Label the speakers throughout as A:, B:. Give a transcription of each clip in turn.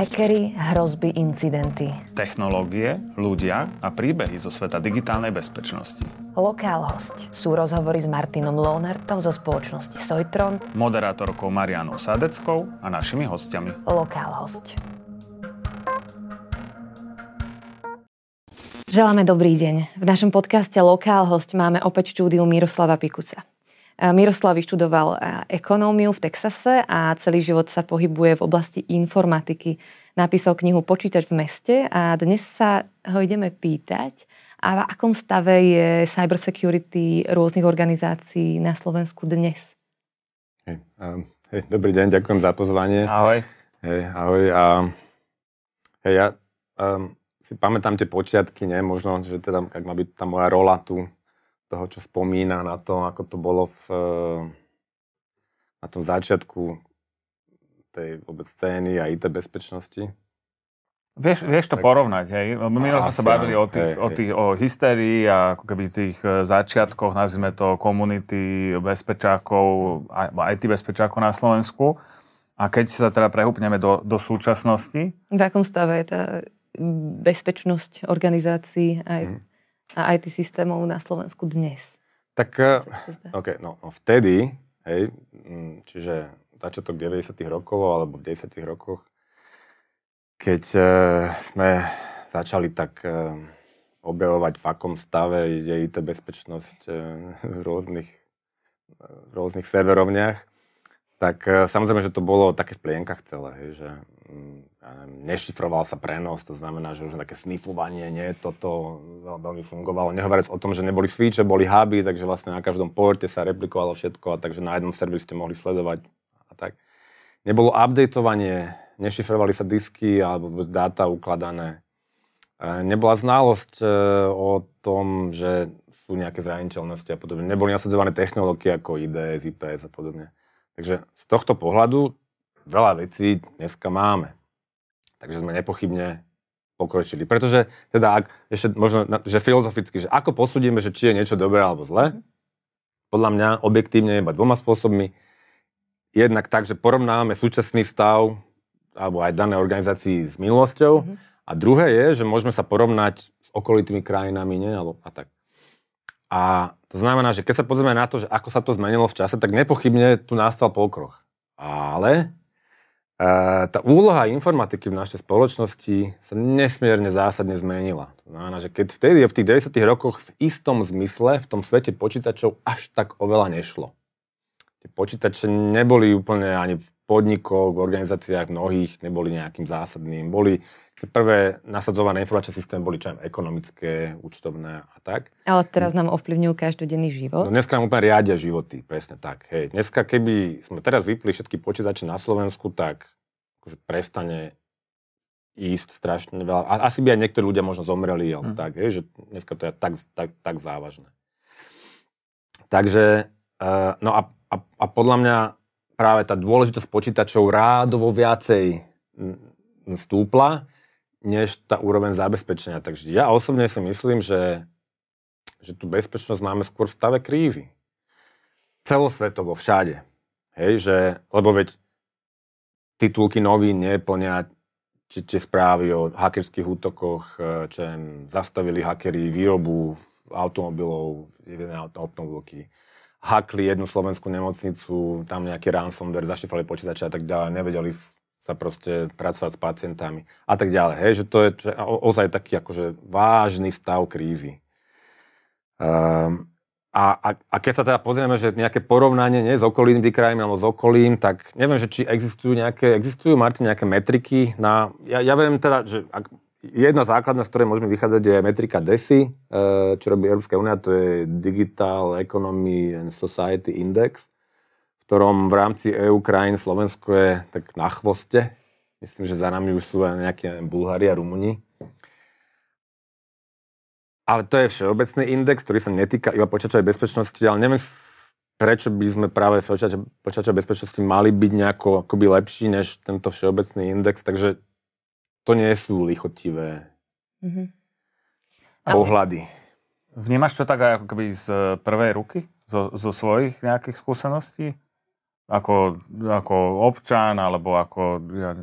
A: Hackery, hrozby, incidenty.
B: Technológie, ľudia a príbehy zo sveta digitálnej bezpečnosti.
A: Lokál host sú rozhovory s Martinom Lohnertom zo spoločnosti Sojtron.
B: Moderátorkou Marianou Sadeckou a našimi hostiami.
A: Lokál host. Želáme dobrý deň. V našom podcaste Lokál host máme opäť štúdiu Miroslava Pikusa. Miroslav vyštudoval ekonómiu v Texase a celý život sa pohybuje v oblasti informatiky. Napísal knihu Počítač v meste a dnes sa ho ideme pýtať, a v akom stave je cybersecurity rôznych organizácií na Slovensku dnes?
C: Hej, um, hej, dobrý deň, ďakujem za pozvanie.
B: Ahoj.
C: Hej, ahoj. A, hej, ja um, si pamätám tie počiatky, ne? možno, že teda, ak má byť tá moja rola tu toho, čo spomína na to, ako to bolo v, na tom začiatku tej vôbec scény a IT bezpečnosti.
B: Vieš, vieš to tak, porovnať, hej? My sme sa bavili o, tých, hej, o, tých, o histérii a ako keby tých e, začiatkoch, nazvime to komunity bezpečákov, IT bezpečákov na Slovensku. A keď sa teda prehúpneme do, do súčasnosti...
A: V akom stave je tá bezpečnosť organizácií aj hmm a IT systémov na Slovensku dnes?
C: Tak, eh, OK, no, no vtedy, hej, mm, čiže začiatok 90 rokov alebo v 10 rokoch, keď uh, sme začali tak uh, objavovať, v akom stave je IT bezpečnosť uh, v rôznych, v rôznych serverovniach, tak uh, samozrejme, že to bolo také v plienkach celé, hej, že um, nešifroval sa prenos, to znamená, že už také snifovanie, nie, toto veľmi fungovalo. Nehovoriac o tom, že neboli switche, boli huby, takže vlastne na každom porte sa replikovalo všetko a takže na jednom serveri ste mohli sledovať a tak. Nebolo updateovanie, nešifrovali sa disky alebo vôbec dáta ukladané. E, nebola znalosť e, o tom, že sú nejaké zraniteľnosti a podobne. Neboli nasadzované technológie ako IDS, IPS a podobne. Takže z tohto pohľadu veľa vecí dneska máme. Takže sme nepochybne pokročili. Pretože teda, ak, ešte možno, že filozoficky, že ako posúdime, že či je niečo dobré alebo zlé, podľa mňa objektívne iba dvoma spôsobmi. Jednak tak, že porovnáme súčasný stav alebo aj dané organizácii s minulosťou. Mm-hmm. A druhé je, že môžeme sa porovnať s okolitými krajinami, nie? Alebo, a tak. A to znamená, že keď sa pozrieme na to, že ako sa to zmenilo v čase, tak nepochybne tu nastal pokrok. Ale tá úloha informatiky v našej spoločnosti sa nesmierne zásadne zmenila. To znamená, že keď vtedy v tých 90 rokoch v istom zmysle v tom svete počítačov až tak oveľa nešlo. Tie počítače neboli úplne ani v podnikoch, v organizáciách mnohých, neboli nejakým zásadným. Boli tie prvé nasadzované informačné systémy boli čo ekonomické, účtovné a tak.
A: Ale teraz nám ovplyvňujú každodenný život.
C: No dneska nám úplne riadia životy, presne tak. Hej. Dneska keby sme teraz vypli všetky počítače na Slovensku, tak akože prestane ísť strašne veľa. A asi by aj niektorí ľudia možno zomreli, alebo mm. tak, hej, že dneska to je tak, tak, tak závažné. Takže, uh, no a a, a podľa mňa práve tá dôležitosť počítačov rádovo viacej stúpla, než tá úroveň zabezpečenia. Takže ja osobne si myslím, že, že tú bezpečnosť máme skôr v stave krízy. Celosvetovo, všade. Hej, že, lebo veď titulky novín neplňa či tie správy o hackerských útokoch, e, čo zastavili hackeri výrobu automobilov, automobilky, hakli jednu slovenskú nemocnicu, tam nejaký ransomware, zašifrovali počítače a tak ďalej, nevedeli sa proste pracovať s pacientami a tak ďalej. Hej, že to je ozaj taký akože vážny stav krízy. Um, a, a, a keď sa teda pozrieme, že nejaké porovnanie nie s okolím krajinami alebo s okolím, tak neviem, že či existujú nejaké, existujú, Martin, nejaké metriky na... Ja, ja viem teda, že ak, Jedna základná, z ktorej môžeme vychádzať, je metrika DESI, eh, čo robí Európska únia, to je Digital Economy and Society Index, v ktorom v rámci EU krajín Slovensko je tak na chvoste. Myslím, že za nami už sú aj nejaké Bulhári a Rumuni. Ale to je všeobecný index, ktorý sa netýka iba počítačovej bezpečnosti, ale neviem, prečo by sme práve v počítačovej bezpečnosti mali byť nejako akoby lepší než tento všeobecný index, takže to nie sú lichotivé mm-hmm. pohľady.
B: Vnímaš to tak aj ako keby z prvej ruky? Zo, zo svojich nejakých skúseností? Ako, ako občan, alebo ako ja,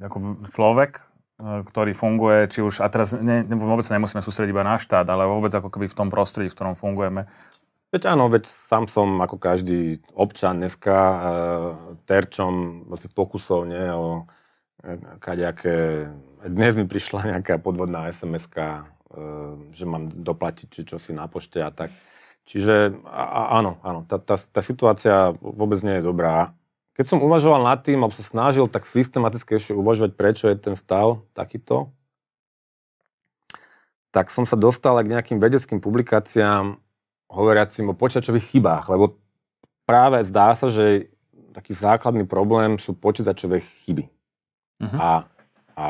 B: ako človek, e, ktorý funguje, či už, a teraz ne, vôbec sa nemusíme sústrediť iba na štát, ale vôbec ako keby v tom prostredí, v ktorom fungujeme.
C: Veď áno, veď sám som ako každý občan dneska e, terčom vlastne pokusov nie, o e, kadejaké... Dnes mi prišla nejaká podvodná sms e, že mám doplatiť či čo si na pošte a tak. Čiže a, áno, áno, tá, tá, tá situácia vôbec nie je dobrá. Keď som uvažoval nad tým, alebo sa snažil tak systematicky ešte uvažovať, prečo je ten stav takýto, tak som sa dostal k nejakým vedeckým publikáciám hovoriacim o počítačových chybách, lebo práve zdá sa, že taký základný problém sú počítačové chyby. Uh-huh. A, a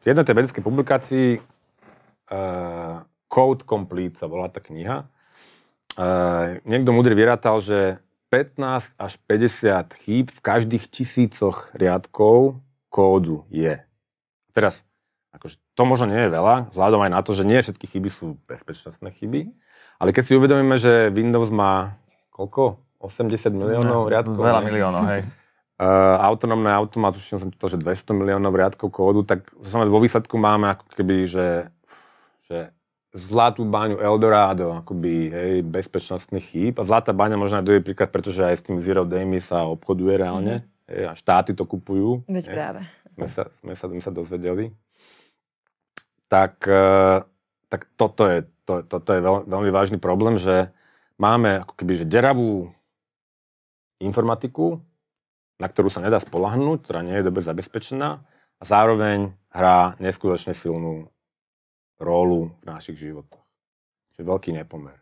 C: v jednej tej vedeckej publikácii uh, Code Complete sa volá tá kniha, uh, niekto múdry vyrátal, že 15 až 50 chýb v každých tisícoch riadkov kódu je. Teraz, akože to možno nie je veľa, vzhľadom aj na to, že nie všetky chyby sú bezpečnostné chyby, ale keď si uvedomíme, že Windows má koľko? 80 miliónov no, riadkov?
B: Veľa miliónov, hej.
C: Uh, autonómne automat, už som to, že 200 miliónov riadkov kódu, tak vo výsledku máme ako keby, že, že zlatú baňu Eldorado, akoby hej, bezpečnostných chýb. A zlatá baňa možno aj dobrý príklad, pretože aj s tým Zero Daymi sa obchoduje reálne. Mm. Hej, a štáty to kupujú.
A: Veď hej. práve.
C: Sme sa, sme, sa, sme sa dozvedeli. Tak, uh, tak toto je, to, toto je veľ, veľmi vážny problém, že máme ako keby že deravú informatiku, na ktorú sa nedá spolahnúť, ktorá nie je dobre zabezpečená a zároveň hrá neskutočne silnú rolu v našich životoch. Čiže veľký nepomer.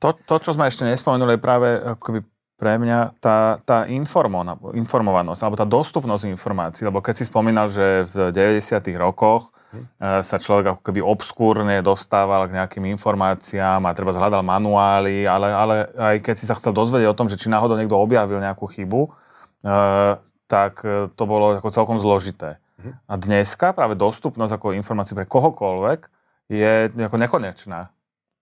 B: To, to, čo sme ešte nespomenuli, je práve akoby pre mňa tá, tá informovanosť, alebo tá dostupnosť informácií, lebo keď si spomínal, že v 90. rokoch. Sa človek ako keby obskúrne dostával k nejakým informáciám a treba zhľadal manuály, ale, ale aj keď si sa chcel dozvedieť o tom, že či náhodou niekto objavil nejakú chybu, eh, tak eh, to bolo ako celkom zložité. A dneska práve dostupnosť ako informácií pre kohokoľvek je ako nekonečná.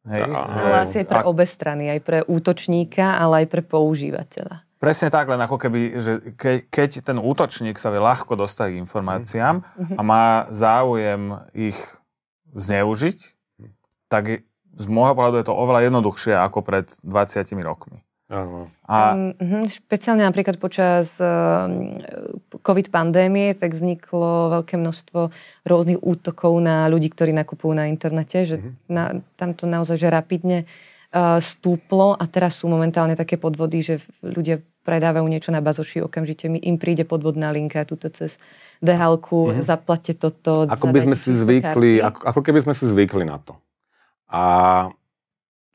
A: Hej? Ale asi aj pre obe strany, aj pre útočníka, ale aj pre používateľa.
B: Presne tak, len ako keby, že ke, keď ten útočník sa vie ľahko dostať k informáciám mm-hmm. a má záujem ich zneužiť, tak z môjho pohľadu je to oveľa jednoduchšie ako pred 20 rokmi.
C: Áno.
A: A... Um, špeciálne napríklad počas uh, COVID pandémie tak vzniklo veľké množstvo rôznych útokov na ľudí, ktorí nakupujú na internete, že uh-huh. na, tam to naozaj že rapidne uh, stúplo a teraz sú momentálne také podvody, že ľudia predávajú niečo na bazoši, okamžite mi im príde podvodná linka tuto cez dhl. Mhm. zaplate toto.
C: Ako by sme si zvykli, ako, ako keby sme si zvykli na to. A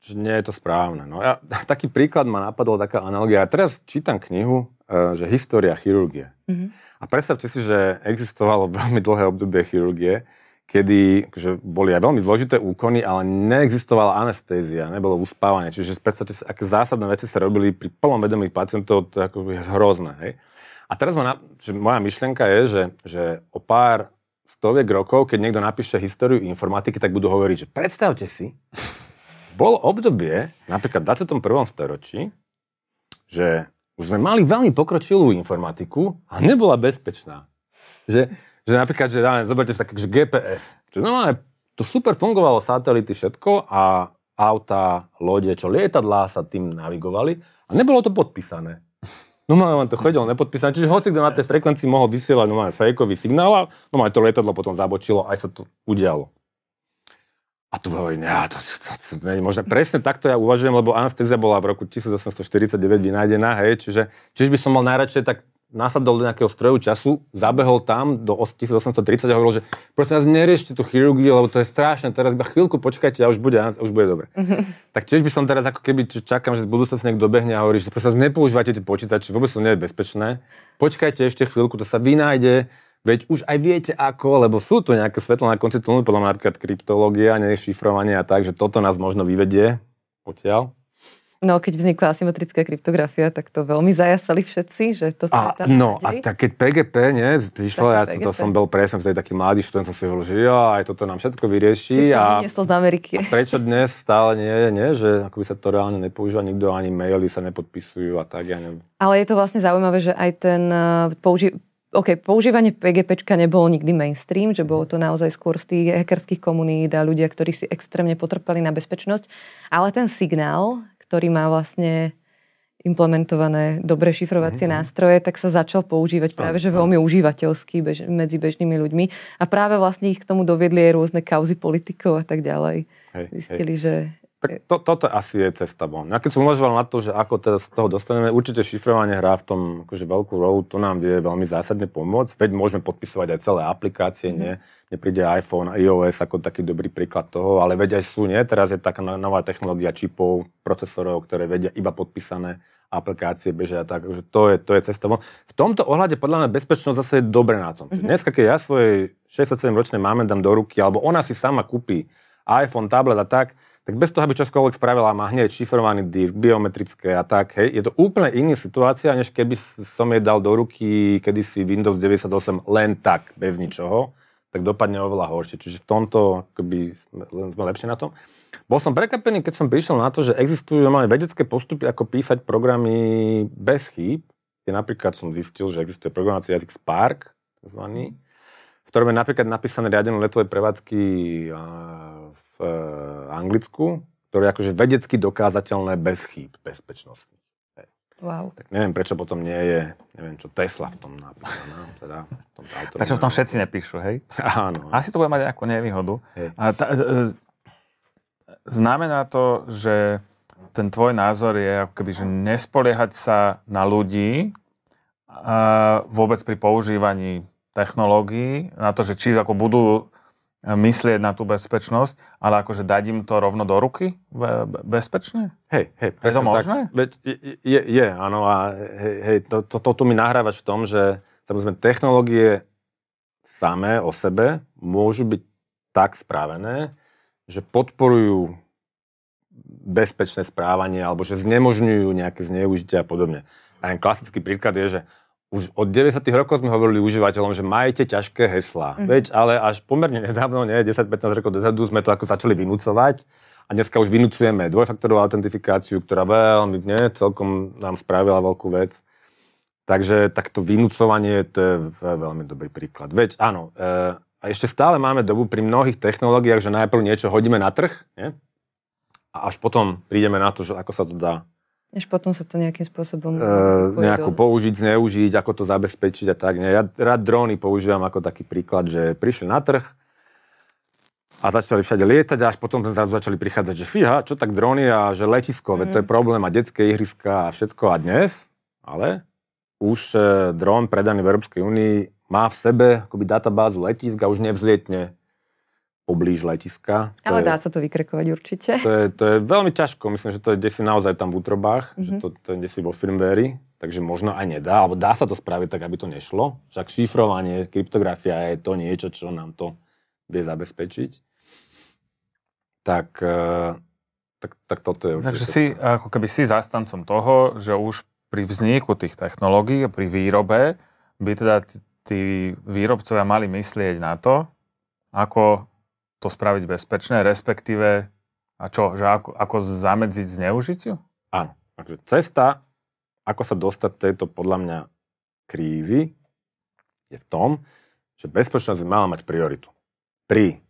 C: že nie je to správne. No ja, taký príklad ma napadol, taká analogia. Ja teraz čítam knihu, e, že História chirurgie. Mm-hmm. A predstavte si, že existovalo veľmi dlhé obdobie chirurgie, kedy že boli aj veľmi zložité úkony, ale neexistovala anestézia, nebolo uspávanie. Čiže predstavte si, aké zásadné veci sa robili pri plnom vedomí pacientov, to je ako hrozné. Hej? A teraz ma, že moja myšlienka je, že, že o pár stoviek rokov, keď niekto napíše históriu informatiky, tak budú hovoriť, že predstavte si, bolo obdobie, napríklad v 21. storočí, že už sme mali veľmi pokročilú informatiku a nebola bezpečná. Že, že napríklad, že dáme, zoberte sa že GPS. Že no, to super fungovalo, satelity, všetko a auta, lode, čo lietadlá sa tým navigovali a nebolo to podpísané. No máme to chodilo nepodpísané, čiže hoci kto na tej frekvencii mohol vysielať no máme fejkový signál a no to lietadlo potom zabočilo, aj sa to udialo. A tu hovorím, ja, to, to, to, to, to možno presne takto ja uvažujem, lebo anestézia bola v roku 1849 vynájdená, hej, čiže, čiže by som mal najradšej tak nasadol do nejakého stroju času, zabehol tam do 1830 a hovoril, že prosím vás, neriešte tú chirurgiu, lebo to je strašné, teraz iba chvíľku počkajte a už bude, a už bude dobre. Mm-hmm. Tak tiež by som teraz ako keby čakám, že v budúcnosti niekto dobehne a hovorí, že prosím vás, nepoužívajte tie počítače, vôbec to nie je bezpečné. Počkajte ešte chvíľku, to sa vynájde, Veď už aj viete ako, lebo sú tu nejaké svetlo na konci tunelu, podľa mňa napríklad kryptológia, nešifrovanie a tak, že toto nás možno vyvedie odtiaľ.
A: No, keď vznikla asymetrická kryptografia, tak to veľmi zajasali všetci, že toto
C: a, No, a tak keď PGP, nie, prišlo, ja PGP. to som bol presne vtedy taký mladý študent, som si hovoril, že jo, aj toto nám všetko vyrieši.
A: A, z Ameriky.
C: a prečo dnes stále nie je, nie, že ako by sa to reálne nepoužíva, nikto ani maily sa nepodpisujú a tak, ja neviem.
A: Ale je to vlastne zaujímavé, že aj ten uh, použi- OK, používanie PGPčka nebolo nikdy mainstream, že bolo to naozaj skôr z tých hackerských komunít a ľudia, ktorí si extrémne potrpeli na bezpečnosť, ale ten signál, ktorý má vlastne implementované dobré šifrovacie mm-hmm. nástroje, tak sa začal používať práve že veľmi užívateľsky bež, medzi bežnými ľuďmi. A práve vlastne ich k tomu doviedli aj rôzne kauzy politikov a tak ďalej. Hej, Zistili, hej. že
C: tak to, toto asi je cesta von. Ja keď som uvažoval na to, že ako teda z toho dostaneme, určite šifrovanie hrá v tom akože veľkú rolu, to nám vie veľmi zásadne pomôcť. Veď môžeme podpisovať aj celé aplikácie, mm. nie? Nepríde iPhone, iOS ako taký dobrý príklad toho, ale veď aj sú, nie? Teraz je taká nová technológia čipov, procesorov, ktoré vedia iba podpísané aplikácie bežia tak, že to je, to je cesta von. V tomto ohľade podľa mňa bezpečnosť zase je dobre na tom. Mm-hmm. Dneska, keď ja svojej 67-ročnej máme dám do ruky, alebo ona si sama kúpi iPhone, tablet a tak, tak bez toho, aby čokoľvek spravila, má hneď šifrovaný disk, biometrické a tak. Hej. Je to úplne iná situácia, než keby som jej dal do ruky kedysi Windows 98 len tak, bez ničoho, tak dopadne oveľa horšie. Čiže v tomto akoby, sme, sme lepšie na tom. Bol som prekvapený, keď som prišiel na to, že existujú normálne vedecké postupy, ako písať programy bez chýb. Je napríklad som zistil, že existuje programovací jazyk Spark, tzv., v ktorom je napríklad napísané riadené letové prevádzky v e, Anglicku, ktoré je akože vedecky dokázateľné bez chýb bezpečnosti.
A: Wow.
C: Tak neviem, prečo potom nie je, neviem čo, Tesla v tom napísaná. Teda, v tom
B: prečo v tom všetci nepíšu, hej?
C: Áno.
B: Asi to bude mať nejakú nevýhodu. A tá, e, e, znamená to, že ten tvoj názor je ako keby, že nespoliehať sa na ľudí a vôbec pri používaní technológií, na to, že či ako budú myslieť na tú bezpečnosť, ale akože dať im to rovno do ruky be- bezpečne?
C: Hej, hej.
B: Je to možné?
C: Tak, veď je, je, áno. A hej, hej to, to, to, tu mi nahrávaš v tom, že samozrejme technológie samé o sebe môžu byť tak spravené, že podporujú bezpečné správanie alebo že znemožňujú nejaké zneužitia a podobne. A ten klasický príklad je, že už od 90. rokov sme hovorili užívateľom, že majte ťažké heslá. Mm. Veď, ale až pomerne nedávno, nie, 10-15 rokov dozadu sme to ako začali vynúcovať a dneska už vynúcujeme dvojfaktorovú autentifikáciu, ktorá veľmi, nie, celkom nám spravila veľkú vec. Takže takto vynúcovanie, to je veľmi dobrý príklad. Veď áno, e, a ešte stále máme dobu pri mnohých technológiách, že najprv niečo hodíme na trh, nie? a až potom prídeme na to, že ako sa to dá
A: až potom sa to nejakým spôsobom...
C: Uh, nejako použiť, zneužiť, ako to zabezpečiť a tak. Ja rád dróny používam ako taký príklad, že prišli na trh a začali všade lietať a až potom zrazu začali prichádzať, že fíha, čo tak dróny a že letisko, mm. to je problém a detské ihriska a všetko a dnes, ale už e, dron predaný v Európskej únii má v sebe akoby databázu letisk a už nevzlietne poblíž letiska.
A: Ale je, dá sa to vykrekovať určite.
C: To je, to je veľmi ťažko, myslím, že to je desi naozaj tam v útrobách, mm-hmm. že mhm. to, to je desi vo firmware, takže možno aj nedá, alebo dá sa to spraviť tak, aby to nešlo. Však šifrovanie, kryptografia je to niečo, čo nám to vie zabezpečiť. Tak, eh, tak, tak toto je
B: určite. Takže si, ako keby si zastancom toho, že už pri vzniku tých technológií, pri výrobe, by teda tí výrobcovia mali myslieť na to, ako to spraviť bezpečné, respektíve a čo, že ako, ako zamedziť zneužitiu?
C: Áno. Takže cesta, ako sa dostať tejto podľa mňa krízy, je v tom, že bezpečnosť by mala mať prioritu. Pri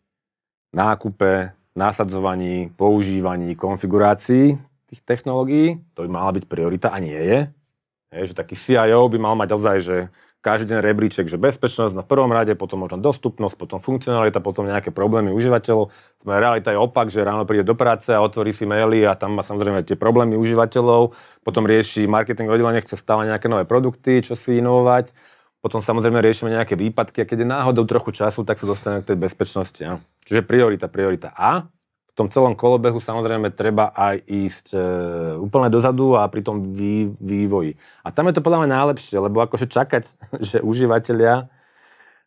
C: nákupe, nasadzovaní, používaní, konfigurácii tých technológií, to by mala byť priorita a nie je. je že taký CIO by mal mať ozaj, že každý deň rebríček, že bezpečnosť na prvom rade, potom možno dostupnosť, potom funkcionalita, potom nejaké problémy užívateľov. Sme realita je opak, že ráno príde do práce a otvorí si maily a tam má samozrejme tie problémy užívateľov, potom rieši marketing oddelenie, chce stále nejaké nové produkty, čo si inovovať. Potom samozrejme riešime nejaké výpadky a keď je náhodou trochu času, tak sa dostaneme k tej bezpečnosti. Ja. Čiže priorita, priorita A tom celom kolobehu samozrejme treba aj ísť e, úplne dozadu a pri tom vý, vývoji. A tam je to podľa mňa najlepšie, lebo akože čakať, že užívateľia,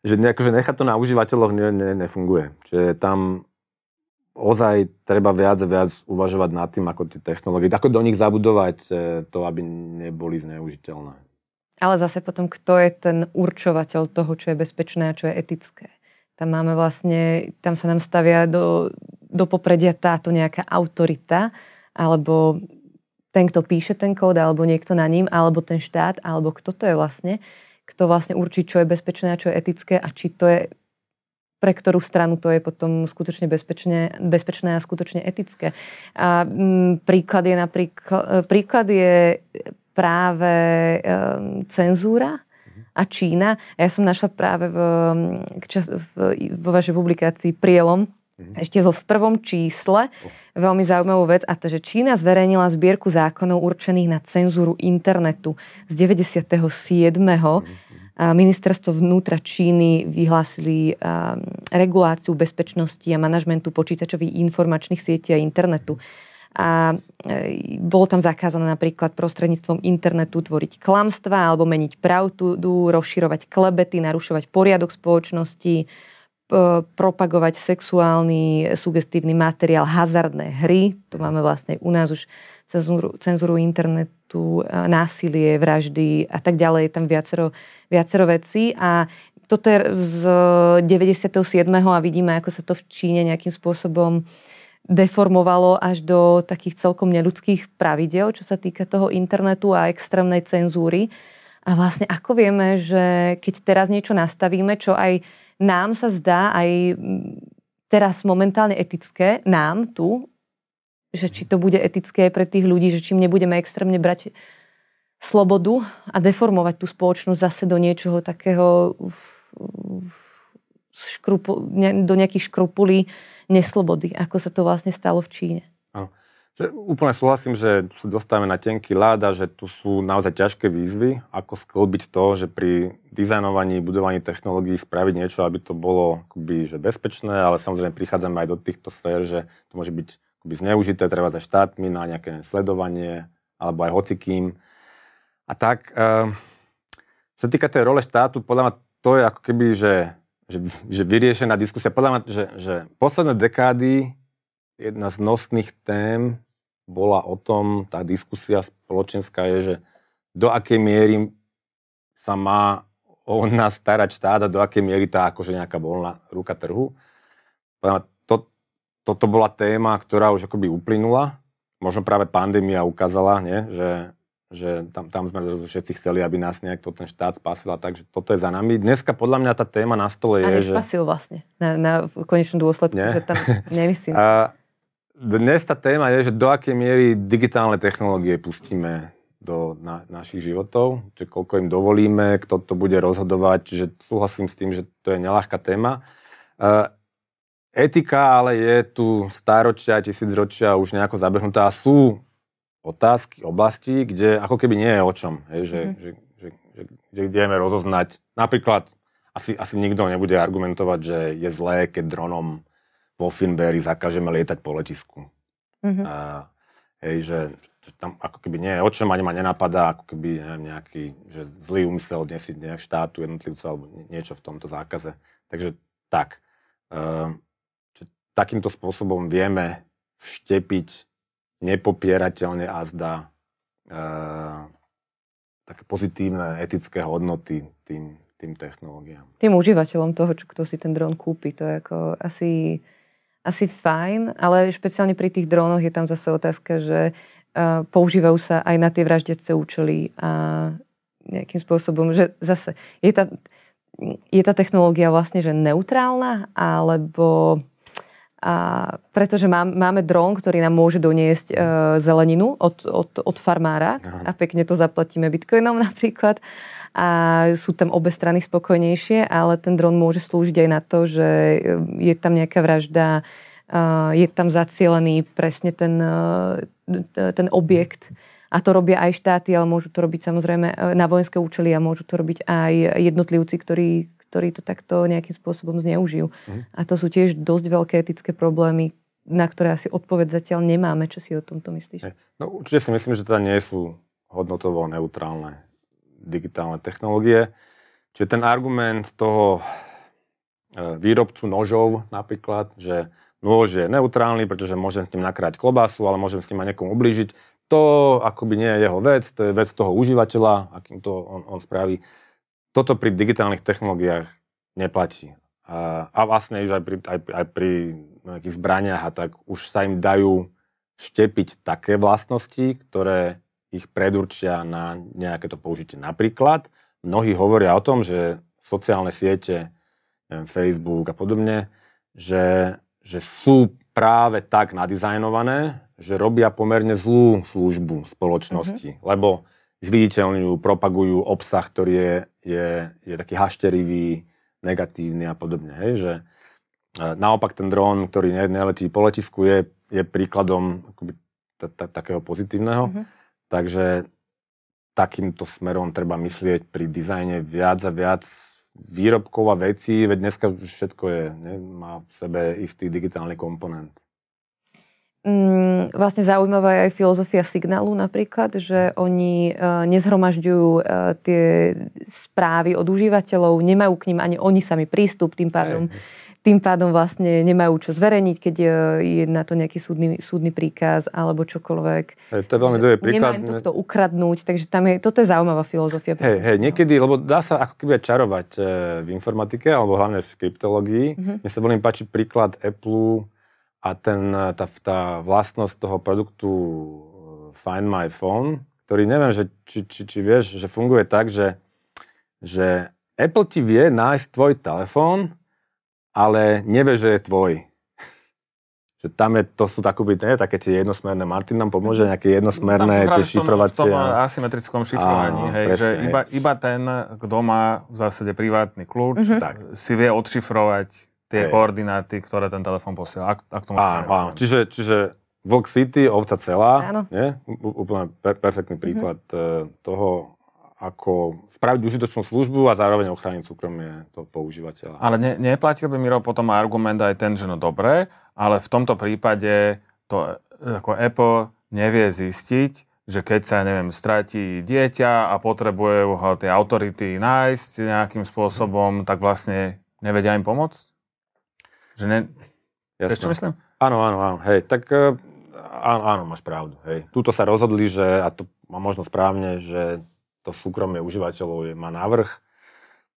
C: že akože nechať to na užívateľoch ne, ne, nefunguje. Čiže tam ozaj treba viac a viac uvažovať nad tým, ako tie technológie, ako do nich zabudovať e, to, aby neboli zneužiteľné.
A: Ale zase potom, kto je ten určovateľ toho, čo je bezpečné a čo je etické? Tam máme vlastne, tam sa nám stavia do, do popredia táto nejaká autorita, alebo ten, kto píše ten kód, alebo niekto na ním, alebo ten štát, alebo kto to je vlastne, kto vlastne určí, čo je bezpečné a čo je etické a či to je pre ktorú stranu to je potom skutočne bezpečné, bezpečné a skutočne etické. A m, príklad je napríklad, príklad je práve um, cenzúra a Čína. Ja som našla práve v, čas, v, vo vašej publikácii Prielom, mm-hmm. ešte vo v prvom čísle, oh. veľmi zaujímavú vec, a to, že Čína zverejnila zbierku zákonov určených na cenzúru internetu z 97. Mm-hmm ministerstvo vnútra Číny vyhlásili reguláciu bezpečnosti a manažmentu počítačových informačných sietí a internetu. A e, bolo tam zakázané napríklad prostredníctvom internetu tvoriť klamstva alebo meniť pravdu, rozširovať klebety, narušovať poriadok spoločnosti, propagovať sexuálny, sugestívny materiál, hazardné hry. To máme vlastne u nás už cenzuru, cenzuru internetu, násilie, vraždy a tak ďalej. Je tam viacero, viacero vecí a toto je z 97. a vidíme, ako sa to v Číne nejakým spôsobom deformovalo až do takých celkom neludských pravidel, čo sa týka toho internetu a extrémnej cenzúry. A vlastne ako vieme, že keď teraz niečo nastavíme, čo aj nám sa zdá aj teraz momentálne etické, nám tu, že či to bude etické pre tých ľudí, že čím nebudeme extrémne brať slobodu a deformovať tú spoločnosť zase do niečoho takého škrupu, do nejakých škrupulí neslobody, ako sa to vlastne stalo v Číne.
C: Že úplne súhlasím, že sa dostávame na tenký ľad a že tu sú naozaj ťažké výzvy, ako sklbiť to, že pri dizajnovaní, budovaní technológií spraviť niečo, aby to bolo akoby, že bezpečné, ale samozrejme prichádzame aj do týchto sfér, že to môže byť akoby zneužité treba za štátmi na nejaké sledovanie alebo aj hocikým. A tak, uh, čo sa týka tej role štátu, podľa mňa to je ako keby, že, že, že vyriešená diskusia. Podľa mňa, že, že posledné dekády jedna z nosných tém bola o tom, tá diskusia spoločenská je, že do akej miery sa má o nás starať štát a do akej miery tá akože nejaká voľná ruka trhu. Mňa toto bola téma, ktorá už akoby uplynula. Možno práve pandémia ukázala, nie? že, že tam, tam sme všetci chceli, aby nás nejak to ten štát spasil a takže toto je za nami. Dneska podľa mňa tá téma na stole je, a
A: že... vlastne na, na konečnom dôsledku, nie? že tam nemyslím.
C: A dnes tá téma je, že do akej miery digitálne technológie pustíme do na, našich životov, že koľko im dovolíme, kto to bude rozhodovať, čiže súhlasím s tým, že to je nelahká téma. Uh, Etika ale je tu stáročia, tisícročia už nejako zabehnutá a sú otázky, oblasti, kde ako keby nie je o čom. Hej, že, mm. že, že, že, že vieme rozoznať. Napríklad asi, asi nikto nebude argumentovať, že je zlé, keď dronom vo Finberry zakážeme lietať po letisku. Mm-hmm. A, hej, že, že tam ako keby nie o čom, ani ma nenapadá, ako keby neviem, nejaký že zlý úmysel dnesiť nejak štátu, jednotlivca alebo niečo v tomto zákaze. Takže tak. Uh, takýmto spôsobom vieme vštepiť nepopierateľne a zdá e, také pozitívne etické hodnoty tým, tým technológiám.
A: Tým užívateľom toho, čo, kto si ten dron kúpi, to je ako asi, asi fajn, ale špeciálne pri tých drónoch je tam zase otázka, že uh, používajú sa aj na tie vraždiace účely a nejakým spôsobom, že zase je tá, je tá technológia vlastne že neutrálna, alebo a pretože má, máme dron, ktorý nám môže doniesť e, zeleninu od, od, od farmára Aha. a pekne to zaplatíme bitcoinom napríklad a sú tam obe strany spokojnejšie, ale ten dron môže slúžiť aj na to, že e, je tam nejaká vražda, e, je tam zacielený presne ten, e, ten objekt a to robia aj štáty, ale môžu to robiť samozrejme na vojenské účely a môžu to robiť aj jednotlivci, ktorí, ktorí to takto nejakým spôsobom zneužijú. Mm. A to sú tiež dosť veľké etické problémy, na ktoré asi odpoveď zatiaľ nemáme. Čo si o tomto myslíš?
C: No určite si myslím, že teda nie sú hodnotovo neutrálne digitálne technológie. Čiže ten argument toho e, výrobcu nožov napríklad, že nôž je neutrálny, pretože môžem s ním nakráť klobásu, ale môžem s ním aj niekomu ublížiť. To akoby nie je jeho vec, to je vec toho užívateľa, akým to on, on spraví toto pri digitálnych technológiách neplatí. A, a vlastne už aj pri, aj, aj pri nejakých zbraniach a tak už sa im dajú vštepiť také vlastnosti, ktoré ich predurčia na nejaké to použitie. Napríklad mnohí hovoria o tom, že sociálne siete, neviem, Facebook a podobne, že, že sú práve tak nadizajnované, že robia pomerne zlú službu spoločnosti, mm-hmm. lebo zviditeľňujú, propagujú obsah, ktorý je, je, je taký hašterivý, negatívny a podobne. Hej? Že, naopak ten dron, ktorý neletí po letisku, je, je príkladom akoby, t- t- takého pozitívneho. Mm-hmm. Takže takýmto smerom treba myslieť pri dizajne viac a viac výrobkov a vecí, veď dneska všetko je, ne, má v sebe istý digitálny komponent.
A: Mm, vlastne zaujímavá je aj filozofia signálu napríklad, že oni uh, nezhromažďujú uh, tie správy od užívateľov, nemajú k ním ani oni sami prístup, tým pádom Hej tým pádom vlastne nemajú čo zverejniť, keď e, je na to nejaký súdny, súdny príkaz alebo čokoľvek.
C: Hej, to je veľmi dobrý príklad.
A: Nemá im to ukradnúť, takže tam je, toto je zaujímavá filozofia.
C: Hej, hej, niekedy, lebo dá sa ako keby čarovať e, v informatike, alebo hlavne v kryptológii. Mm-hmm. Mne sa veľmi páči príklad Apple a ten, e, tá, tá vlastnosť toho produktu Find My Phone, ktorý neviem, že, či, či, či vieš, že funguje tak, že, že Apple ti vie nájsť tvoj telefón ale nevie, že je tvoj. Že tam je, to sú takoby, ne, také tie jednosmerné, Martin nám pomôže mhm. nejaké jednosmerné tie šifrovacie.
B: V tom, v tom asymetrickom šifrovaní, Áno, hej, presne, že iba, iba ten, kto má v zásade privátny kľúč, mm-hmm. tak si vie odšifrovať tie hej. koordináty, ktoré ten telefón posiela. Ak, ak
C: to áno, áno. Čiže, čiže Vlk City, ovca celá, áno. Nie? úplne per, perfektný príklad mm-hmm. toho, ako spraviť užitočnú službu a zároveň ochrániť súkromie toho používateľa.
B: Ale ne, neplatil by Miro potom argument aj ten, že no dobre, ale v tomto prípade to ako Apple nevie zistiť, že keď sa, neviem, stratí dieťa a potrebujú ho tie autority nájsť nejakým spôsobom, tak vlastne nevedia im pomôcť? Že ne... Jasne. čo myslím?
C: Áno, áno, áno. Hej, tak e, áno, áno, máš pravdu. Hej. Tuto sa rozhodli, že, a to má možno správne, že to súkromie užívateľov je, má návrh.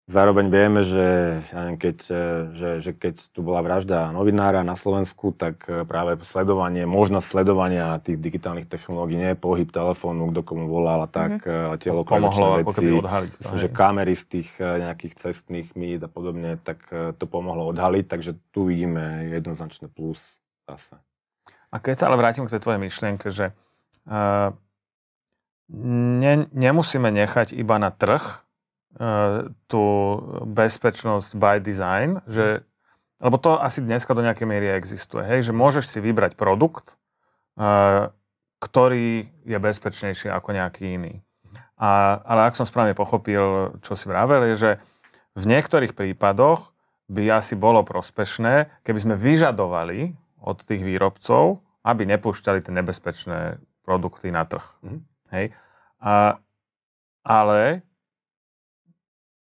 C: Zároveň vieme, že, ja neviem, keď, e, že, že keď tu bola vražda novinára na Slovensku, tak e, práve sledovanie, možnosť sledovania tých digitálnych technológií, nie pohyb telefónu, kto komu volal a tak, mm-hmm. tie lokalizačné veci, odhaliť to, že kamery z tých nejakých cestných mít a podobne, tak to pomohlo odhaliť, takže tu vidíme jednoznačné plus zase.
B: A keď sa ale vrátim k tej tvojej myšlienke, že uh, ne, nemusíme nechať iba na trh e, tú bezpečnosť by design, že, lebo to asi dneska do nejakej miery existuje, hej, že môžeš si vybrať produkt, e, ktorý je bezpečnejší ako nejaký iný. A, ale ak som správne pochopil, čo si vravel, je, že v niektorých prípadoch by asi bolo prospešné, keby sme vyžadovali od tých výrobcov, aby nepúšťali tie nebezpečné produkty na trh. Mm. Hej? A, ale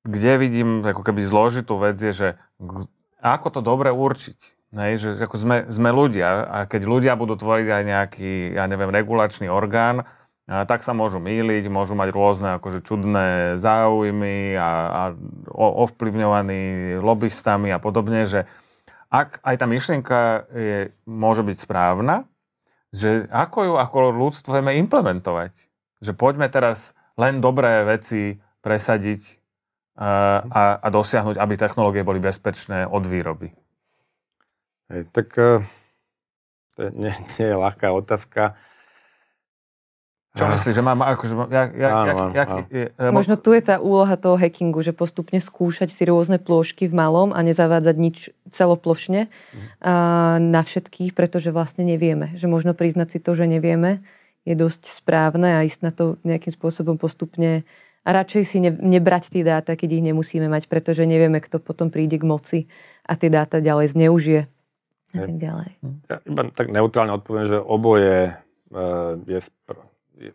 B: kde vidím ako keby zložitú vec je, že ako to dobre určiť. Hej, že ako sme, sme ľudia a keď ľudia budú tvoriť aj nejaký, ja neviem, regulačný orgán, a tak sa môžu míliť, môžu mať rôzne akože čudné záujmy a, a ovplyvňovaní lobbystami a podobne, že ak aj tá myšlienka je, môže byť správna, že ako ju ako ľudstvo vieme implementovať. Že poďme teraz len dobré veci presadiť a, a, a dosiahnuť, aby technológie boli bezpečné od výroby.
C: Hej, tak uh, to nie, nie je ľahká otázka.
B: Čo uh, myslíš, že mám akože... Jak, jak, áno, jak, jak, áno.
A: Je, lebo... Možno tu je tá úloha toho hackingu, že postupne skúšať si rôzne plôžky v malom a nezavádzať nič celoplošne uh, na všetkých, pretože vlastne nevieme. Že možno priznať si to, že nevieme je dosť správne a ísť na to nejakým spôsobom postupne a radšej si ne, nebrať tie dáta, keď ich nemusíme mať, pretože nevieme, kto potom príde k moci a tie dáta ďalej zneužije. A tak ďalej.
C: Ja iba tak neutrálne odpoviem, že oboje e, je,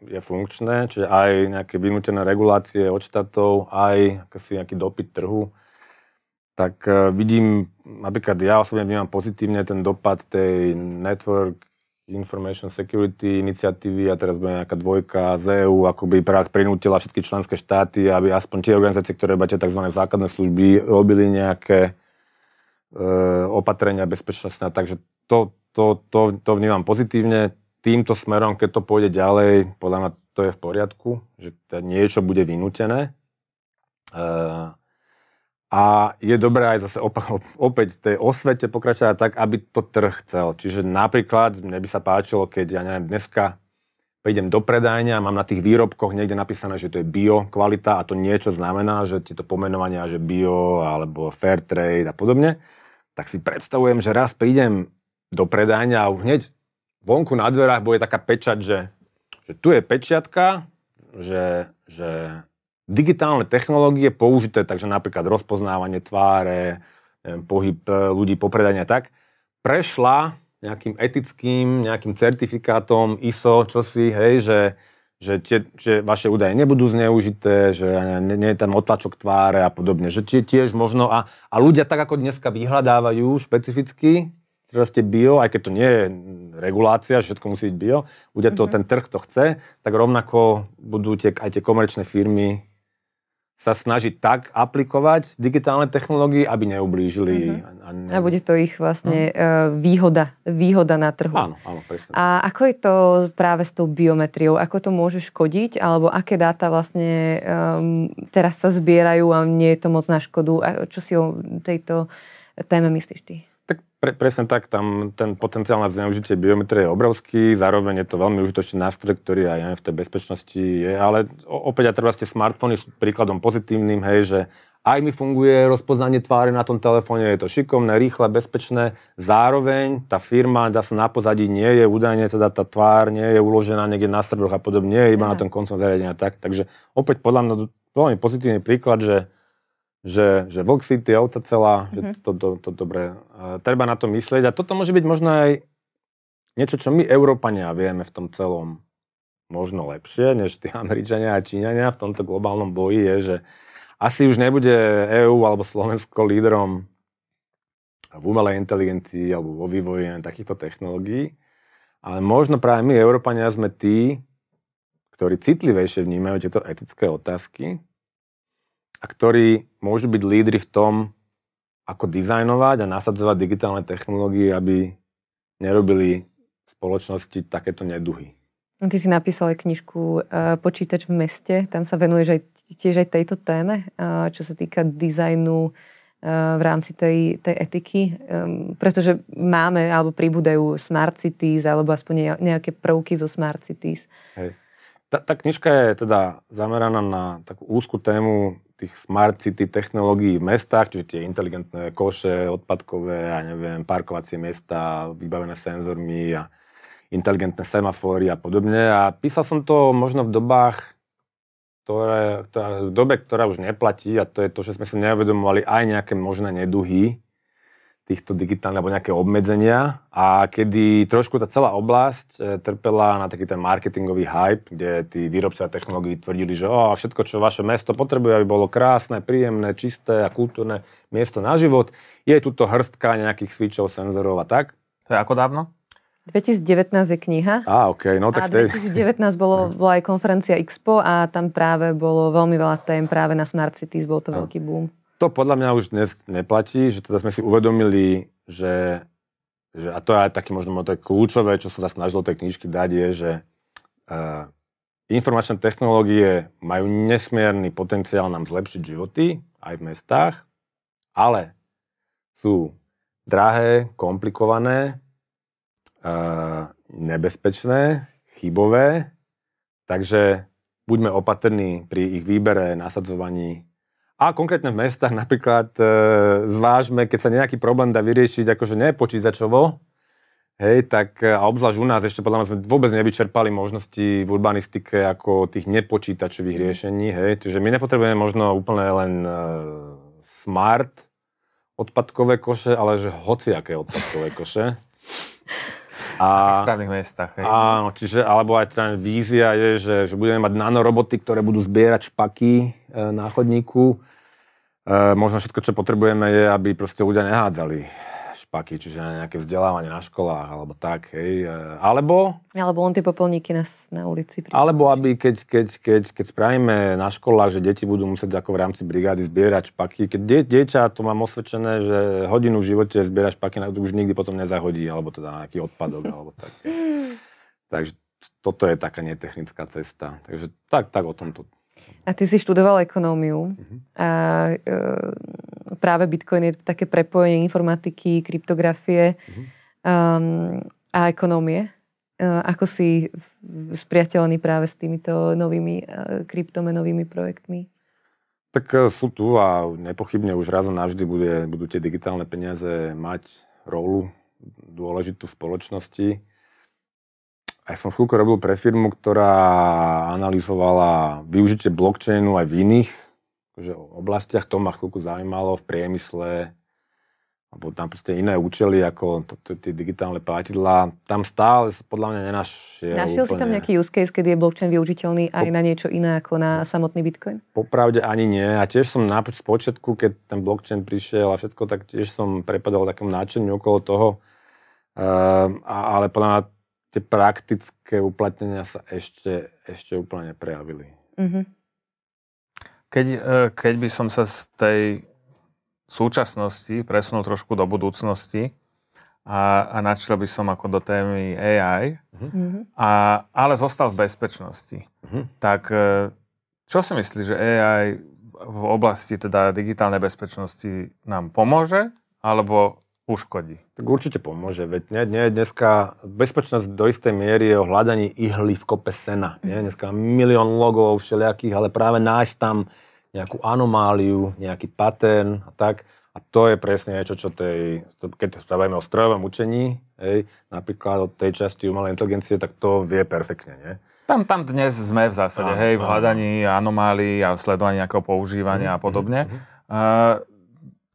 C: je funkčné, čiže aj nejaké vynútené regulácie od štátov, aj si nejaký dopyt trhu, tak e, vidím, napríklad ja osobne vnímam pozitívne ten dopad tej network Information Security iniciatívy a teraz bude nejaká dvojka z EU, ako by prinútila všetky členské štáty, aby aspoň tie organizácie, ktoré máte tzv. základné služby, robili nejaké e, opatrenia bezpečnostné. Takže to, to, to, to vnímam pozitívne. Týmto smerom, keď to pôjde ďalej, podľa mňa to je v poriadku, že niečo bude vynútené. A je dobré aj zase opäť tej osvete pokračovať tak, aby to trh chcel. Čiže napríklad, mne by sa páčilo, keď, ja neviem, dneska prídem do predajňa mám na tých výrobkoch niekde napísané, že to je bio kvalita a to niečo znamená, že tieto pomenovania, že bio alebo fair trade a podobne, tak si predstavujem, že raz prídem do predajňa a hneď vonku na dverách bude taká pečať, že, že tu je pečiatka, že, že digitálne technológie použité, takže napríklad rozpoznávanie tváre, neviem, pohyb e, ľudí po predania tak, prešla nejakým etickým, nejakým certifikátom ISO, čo si, hej, že, že, tie, že vaše údaje nebudú zneužité, že nie, nie je tam otlačok tváre a podobne. Že tie, tiež možno, a, a ľudia tak ako dneska vyhľadávajú špecificky, teraz ste bio, aj keď to nie je regulácia, všetko musí byť bio, ľudia to, mm-hmm. ten trh to chce, tak rovnako budú tie, aj tie komerčné firmy sa snažiť tak aplikovať digitálne technológie, aby neublížili.
A: Uh-huh. A, ne... a bude to ich vlastne uh-huh. výhoda, výhoda na trhu.
C: Áno, áno, presne.
A: A ako je to práve s tou biometriou? Ako to môže škodiť? Alebo aké dáta vlastne um, teraz sa zbierajú a nie je to moc na škodu? A čo si o tejto téme myslíš ty?
C: Pre, presne tak, tam ten potenciál na zneužitie biometrie je obrovský, zároveň je to veľmi užitočný nástroj, ktorý aj v tej bezpečnosti je, ale opäť aj treba ste smartfóny sú príkladom pozitívnym, hej, že aj mi funguje rozpoznanie tváre na tom telefóne, je to šikovné, rýchle, bezpečné. Zároveň tá firma, dá sa na pozadí, nie je údajne, teda tá tvár nie je uložená niekde na serveroch a podobne, nie je iba na tom koncom zariadenia tak. Takže opäť podľa mňa veľmi pozitívny príklad, že že, že Vox City, auta celá, mm-hmm. že mhm. to, to, to, to dobre. Uh, treba na to myslieť a toto môže byť možno aj niečo, čo my, Európania, vieme v tom celom možno lepšie, než tí Američania a Číňania v tomto globálnom boji je, že asi už nebude EÚ alebo Slovensko lídrom v umelej inteligencii alebo vo vývoji takýchto technológií, ale možno práve my, Európania, sme tí, ktorí citlivejšie vnímajú tieto etické otázky a ktorí môžu byť lídry v tom, ako dizajnovať a nasadzovať digitálne technológie, aby nerobili spoločnosti takéto neduhy.
A: Ty si napísal aj knižku uh, Počítač v meste, tam sa venuješ aj, tiež aj tejto téme, uh, čo sa týka dizajnu uh, v rámci tej, tej etiky, pretože máme alebo pribúdajú smart cities alebo aspoň nejaké prvky zo smart cities.
C: Hej. Tá, tá knižka je teda zameraná na takú úzku tému tých smart city technológií v mestách, čiže tie inteligentné koše, odpadkové a neviem, parkovacie miesta vybavené senzormi a inteligentné semafóry a podobne. A písal som to možno v dobách, ktoré, v dobe, ktorá už neplatí a to je to, že sme si neuvedomovali aj nejaké možné neduhy, týchto digitálnych alebo nejaké obmedzenia a kedy trošku tá celá oblasť e, trpela na taký ten marketingový hype, kde tí výrobcovia technológií tvrdili, že oh, všetko, čo vaše mesto potrebuje, aby bolo krásne, príjemné, čisté a kultúrne miesto na život, je tuto hrstka nejakých switchov, senzorov a tak.
B: To je ako dávno?
A: 2019 je kniha.
C: Á, ok, no tak
A: vtedy... 2019 bolo, bola aj konferencia Expo a tam práve bolo veľmi veľa tém práve na Smart Cities, bol to no. veľký boom
C: to podľa mňa už dnes neplatí, že teda sme si uvedomili, že, že a to je aj také možno to kľúčové, čo som sa snažil tej knižky dať, je, že uh, informačné technológie majú nesmierny potenciál nám zlepšiť životy aj v mestách, ale sú drahé, komplikované, uh, nebezpečné, chybové, takže buďme opatrní pri ich výbere, nasadzovaní a konkrétne v mestách napríklad e, zvážme, keď sa nejaký problém dá vyriešiť akože nepočítačovo, hej, tak e, a obzvlášť u nás ešte podľa mňa sme vôbec nevyčerpali možnosti v urbanistike ako tých nepočítačových riešení, hej, čiže my nepotrebujeme možno úplne len e, smart odpadkové koše, ale že hociaké odpadkové koše.
B: A, v správnych mestách. Hej.
C: Áno, čiže, alebo aj teda vízia je, že, že budeme mať nanoroboty, ktoré budú zbierať špaky e, na chodníku E, možno všetko, čo potrebujeme, je, aby proste ľudia nehádzali špaky, čiže na nejaké vzdelávanie na školách, alebo tak, hej. E, alebo...
A: Alebo on tie popolníky na, na ulici.
C: Prípadne. Alebo aby, keď, keď, keď, keď spravíme na školách, že deti budú musieť ako v rámci brigády zbierať špaky, keď die, dieťa, to mám osvedčené, že hodinu v živote zbiera špaky, to už nikdy potom nezahodí, alebo teda nejaký odpadok, alebo tak. Takže toto je taká netechnická cesta. Takže tak, tak o tomto
A: A ty si študoval ekonómiu uh-huh. a e, práve Bitcoin je také prepojenie informatiky, kryptografie uh-huh. um, a ekonómie. Uh, ako si spriateľný práve s týmito novými uh, kryptomenovými projektmi?
C: Tak e, sú tu a nepochybne už raz a navždy bude, budú tie digitálne peniaze mať rolu dôležitú v spoločnosti. Aj som chvíľku robil pre firmu, ktorá analyzovala využitie blockchainu aj v iných akože, oblastiach. To ma chvíľku zaujímalo v priemysle, alebo tam proste iné účely ako tie digitálne platidlá. Tam stále podľa mňa nenašiel
A: Našiel úplne... si tam nejaký use case, kedy je blockchain využiteľný aj po... na niečo iné ako na samotný Bitcoin?
C: Popravde ani nie. A tiež som na počiatku, keď ten blockchain prišiel a všetko, tak tiež som prepadol takému náčeniu okolo toho. Uh, ale podľa mňa tie praktické uplatnenia sa ešte, ešte úplne neprejavili. Mm-hmm.
B: Keď, e, keď by som sa z tej súčasnosti presunul trošku do budúcnosti a, a načiel by som ako do témy AI, mm-hmm. a, ale zostal v bezpečnosti. Mm-hmm. Tak e, čo si myslíš, že AI v oblasti teda digitálnej bezpečnosti nám pomôže alebo uškodí?
C: Tak určite pomôže, veď nie, nie, dneska bezpečnosť do istej miery je o hľadaní ihly v kope sena. Nie? Dneska milión logov všelijakých, ale práve nájsť tam nejakú anomáliu, nejaký pattern a tak. A to je presne niečo, čo tej, keď sa bavíme o strojovom učení, hej, napríklad od tej časti umelej inteligencie, tak to vie perfektne, nie?
B: Tam, tam dnes sme v zásade, áno, hej, v hľadaní anomálií a sledovaní nejakého používania mm, a podobne. Mm, uh,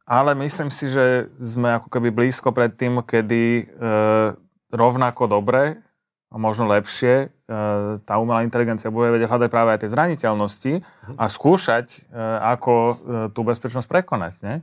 B: ale myslím si, že sme ako keby blízko pred tým, kedy uh, rovnako dobre a možno lepšie, e, tá umelá inteligencia bude vedieť hľadať práve aj tie zraniteľnosti a skúšať, e, ako e, tú bezpečnosť prekonať, nie?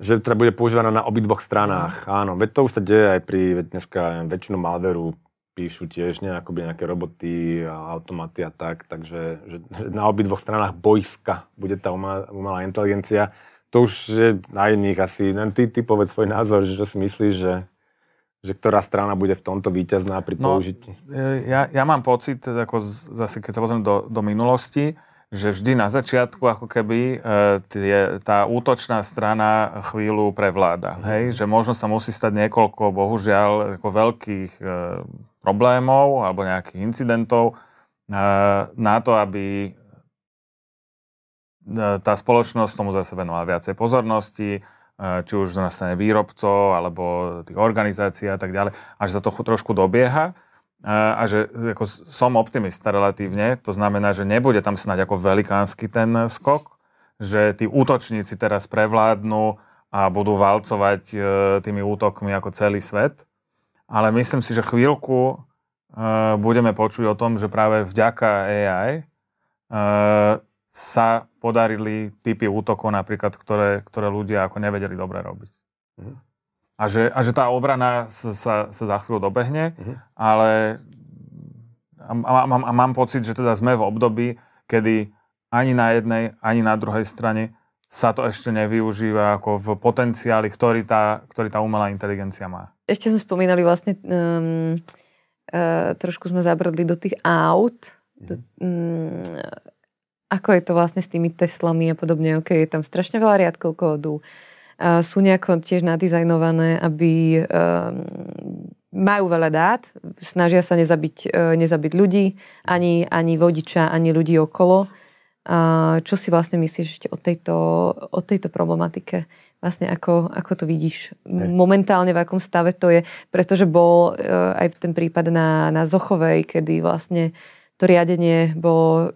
C: Že teda bude používaná na obidvoch stranách, áno. Veď to už sa deje aj pri, veď dneska väčšinu malveru píšu tiež nejaké, nejaké roboty a automaty a tak, takže že, že na obidvoch stranách bojska bude tá umelá, umelá inteligencia. To už je na iných asi, len ty, ty povedz svoj názor, že čo si myslíš, že že ktorá strana bude v tomto víťazná pri no, použití?
B: E, ja, ja mám pocit, ako zase keď sa pozriem do, do minulosti, že vždy na začiatku ako keby e, tie, tá útočná strana chvíľu prevláda. Mm. Hej? Že možno sa musí stať niekoľko, bohužiaľ, ako veľkých e, problémov alebo nejakých incidentov e, na to, aby tá spoločnosť tomu zase venovala viacej pozornosti, či už na strane výrobcov alebo tých organizácií a tak ďalej, až sa to trošku dobieha a že ako som optimista relatívne, to znamená, že nebude tam snáď ako velikánsky ten skok, že tí útočníci teraz prevládnu a budú valcovať e, tými útokmi ako celý svet. Ale myslím si, že chvíľku e, budeme počuť o tom, že práve vďaka AI e, sa podarili typy útokov napríklad, ktoré, ktoré ľudia ako nevedeli dobre robiť. Mm. A, že, a že tá obrana sa, sa, sa za chvíľu dobehne, mm. ale a, a, a, a mám pocit, že teda sme v období, kedy ani na jednej, ani na druhej strane sa to ešte nevyužíva ako v potenciáli, ktorý tá, ktorý tá umelá inteligencia má.
A: Ešte sme spomínali vlastne, um, uh, trošku sme zabrdli do tých aut. Do, um, ako je to vlastne s tými Teslami a podobne? OK, je tam strašne veľa riadkov kódu. Sú nejako tiež nadizajnované, aby um, majú veľa dát, snažia sa nezabiť, uh, nezabiť ľudí, ani, ani vodiča, ani ľudí okolo. A čo si vlastne myslíš ešte o tejto, o tejto problematike? Vlastne ako, ako to vidíš momentálne, v akom stave to je? Pretože bol uh, aj ten prípad na, na Zochovej, kedy vlastne to riadenie bolo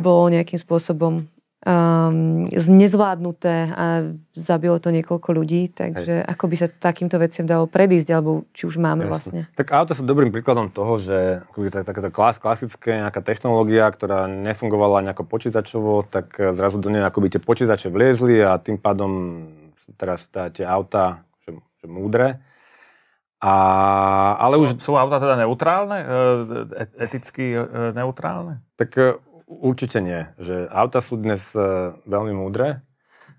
A: bolo nejakým spôsobom um, nezvládnuté a zabilo to niekoľko ľudí, takže Hej. ako by sa takýmto veciam dalo predísť, alebo či už máme Jasne. vlastne.
C: Tak auta sú dobrým príkladom toho, že takéto klas, klasické nejaká technológia, ktorá nefungovala nejako počítačovo, tak zrazu do nej akoby tie počítače vliezli a tým pádom teraz tá, tie auta že, že múdre. A, ale
B: sú, už... Sú auta teda neutrálne? E, e, eticky e, neutrálne?
C: Tak Určite nie. Že auta sú dnes e, veľmi múdre.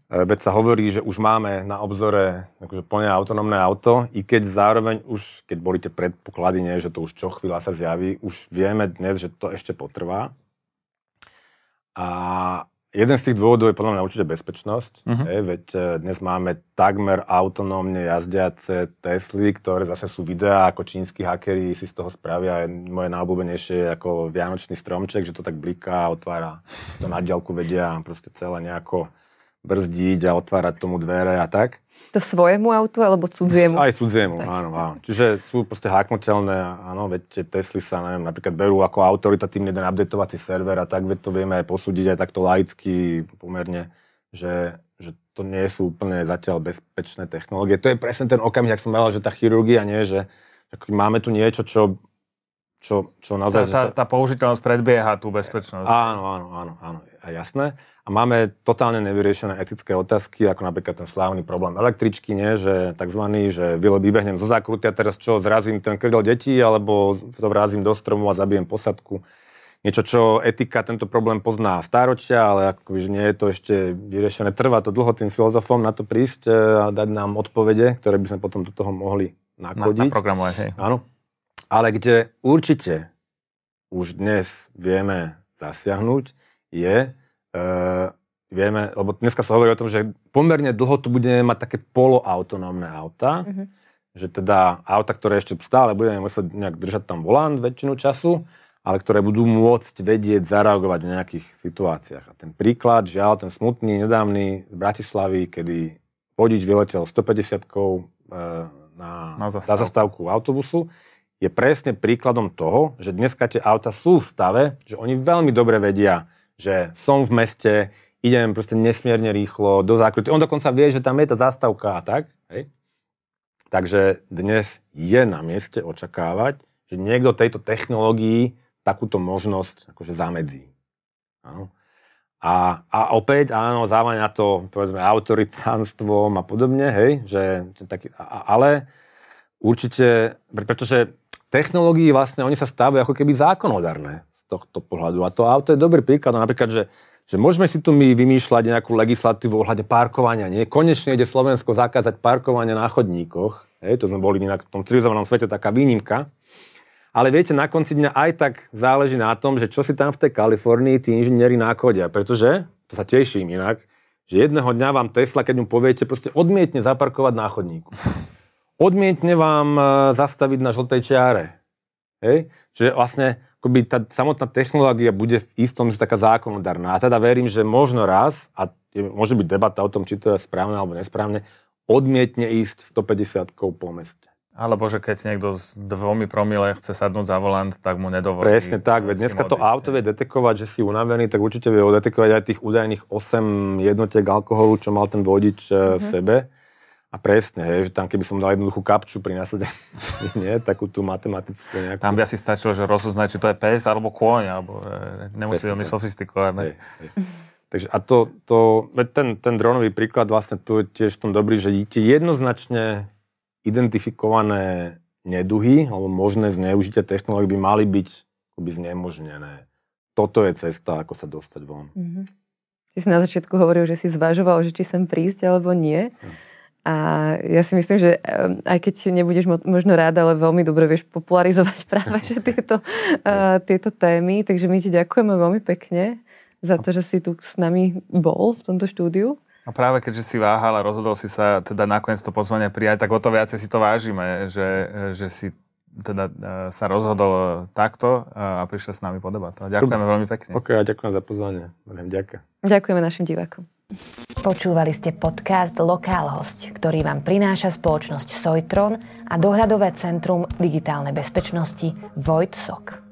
C: E, veď sa hovorí, že už máme na obzore akože plne autonómne auto, i keď zároveň už, keď boli tie predpoklady, nie, že to už čo chvíľa sa zjaví, už vieme dnes, že to ešte potrvá. A jeden z tých dôvodov je podľa mňa určite bezpečnosť. Uh-huh. Hej, veď e, dnes máme takmer autonómne jazdiace Tesly, ktoré zase sú videá, ako čínsky hakeri si z toho spravia moje najobľúbenejšie ako vianočný stromček, že to tak bliká, otvára, to na diaľku vedia proste celé nejako brzdiť a otvárať tomu dvere a tak.
A: To svojemu autu alebo cudziemu?
C: Aj cudziemu, tak. áno, áno. Čiže sú proste haknutelné, áno, veď tie Tesly sa, neviem, napríklad berú ako autoritatívny jeden updateovací server a tak, veď to vieme aj posúdiť aj takto laicky pomerne, že, že to nie sú úplne zatiaľ bezpečné technológie. To je presne ten okamih, ak som mal, že tá chirurgia nie, že, že máme tu niečo, čo čo, čo naozaj...
B: Tá, tá, tá použiteľnosť predbieha tú bezpečnosť.
C: Áno, áno, áno, áno, a jasné. A máme totálne nevyriešené etické otázky, ako napríklad ten slávny problém električky, nie? že takzvaný, že vybehnem zo zákruty a teraz čo, zrazím ten krdel detí, alebo to vrazím do stromu a zabijem posadku. Niečo, čo etika tento problém pozná stáročia, ale akože nie je to ešte vyriešené. Trvá to dlho tým filozofom na to prísť e, a dať nám odpovede, ktoré by sme potom do toho mohli nakodiť.
B: Na, programovať, hej.
C: Áno ale kde určite už dnes vieme zasiahnuť, je, e, vieme, lebo dneska sa hovorí o tom, že pomerne dlho tu budeme mať také poloautonómne auta, mm-hmm. že teda auta, ktoré ešte stále budeme musieť nejak držať tam volant väčšinu času, ale ktoré budú môcť vedieť zareagovať v nejakých situáciách. A ten príklad, žiaľ, ten smutný, nedávny z Bratislavy, kedy vodič vyletel 150 e, na, na, zastávku. na zastávku autobusu, je presne príkladom toho, že dneska tie auta sú v stave, že oni veľmi dobre vedia, že som v meste, idem proste nesmierne rýchlo do zákruty. On dokonca vie, že tam je tá zastavka a tak. Hej? Takže dnes je na mieste očakávať, že niekto tejto technológii takúto možnosť akože zamedzí. Áno. A, a opäť, áno, závania to, povedzme, autoritánstvom a podobne, hej, že, že taký, ale určite, pretože technológií vlastne oni sa stávajú ako keby zákonodarné z tohto pohľadu. A to auto je dobrý príklad. No napríklad, že, že môžeme si tu my vymýšľať nejakú legislatívu ohľade parkovania. Nie? Konečne ide Slovensko zakázať parkovanie na chodníkoch. Hej, to sme boli inak v tom civilizovanom svete taká výnimka. Ale viete, na konci dňa aj tak záleží na tom, že čo si tam v tej Kalifornii tí inžinieri nákodia. Pretože, to sa teším inak, že jedného dňa vám Tesla, keď mu poviete, proste odmietne zaparkovať na chodníku odmietne vám e, zastaviť na žltej čiare. Hej? Čiže vlastne akoby tá samotná technológia bude v istom taká zákonodárna. A teda verím, že možno raz, a môže byť debata o tom, či to je správne alebo nesprávne, odmietne ísť 150 po meste.
B: Alebo že keď niekto s dvomi promile chce sadnúť za volant, tak mu nedovolí.
C: Presne tak, veď dneska to auto vie detekovať, že si unavený, tak určite vie odetekovať aj tých údajných 8 jednotiek alkoholu, čo mal ten vodič mm-hmm. v sebe. A presne, hej, že tam keby som dal jednoduchú kapču pri nasadení, nie, takú tú matematickú nejakú.
B: Tam by asi stačilo, že rozoznať, či to je pes alebo kôň, alebo e, nemusí veľmi sofistikované.
C: Takže a to, to ten, ten dronový príklad vlastne tu je tiež v tom dobrý, že tie jednoznačne identifikované neduhy alebo možné zneužitia technológií by mali byť akoby znemožnené. Toto je cesta, ako sa dostať von. Mm-hmm.
A: Ty si na začiatku hovoril, že si zvažoval, že či sem prísť alebo nie. Hm. A ja si myslím, že aj keď nebudeš možno ráda, ale veľmi dobre vieš popularizovať práve že tieto, uh, tieto témy. Takže my ti ďakujeme veľmi pekne za to, že si tu s nami bol v tomto štúdiu.
B: A práve keďže si váhal a rozhodol si sa teda nakoniec to pozvanie prijať, tak o to viacej si to vážime, že, že si teda sa rozhodol takto a prišiel s nami po debatu. Ďakujeme veľmi pekne.
C: Ok, a ďakujem za pozvanie. Ďakujem.
A: Ďakujeme našim divákom.
D: Počúvali ste podcast Lokálhosť, ktorý vám prináša spoločnosť Sojtron a dohľadové centrum digitálnej bezpečnosti Vojtsok.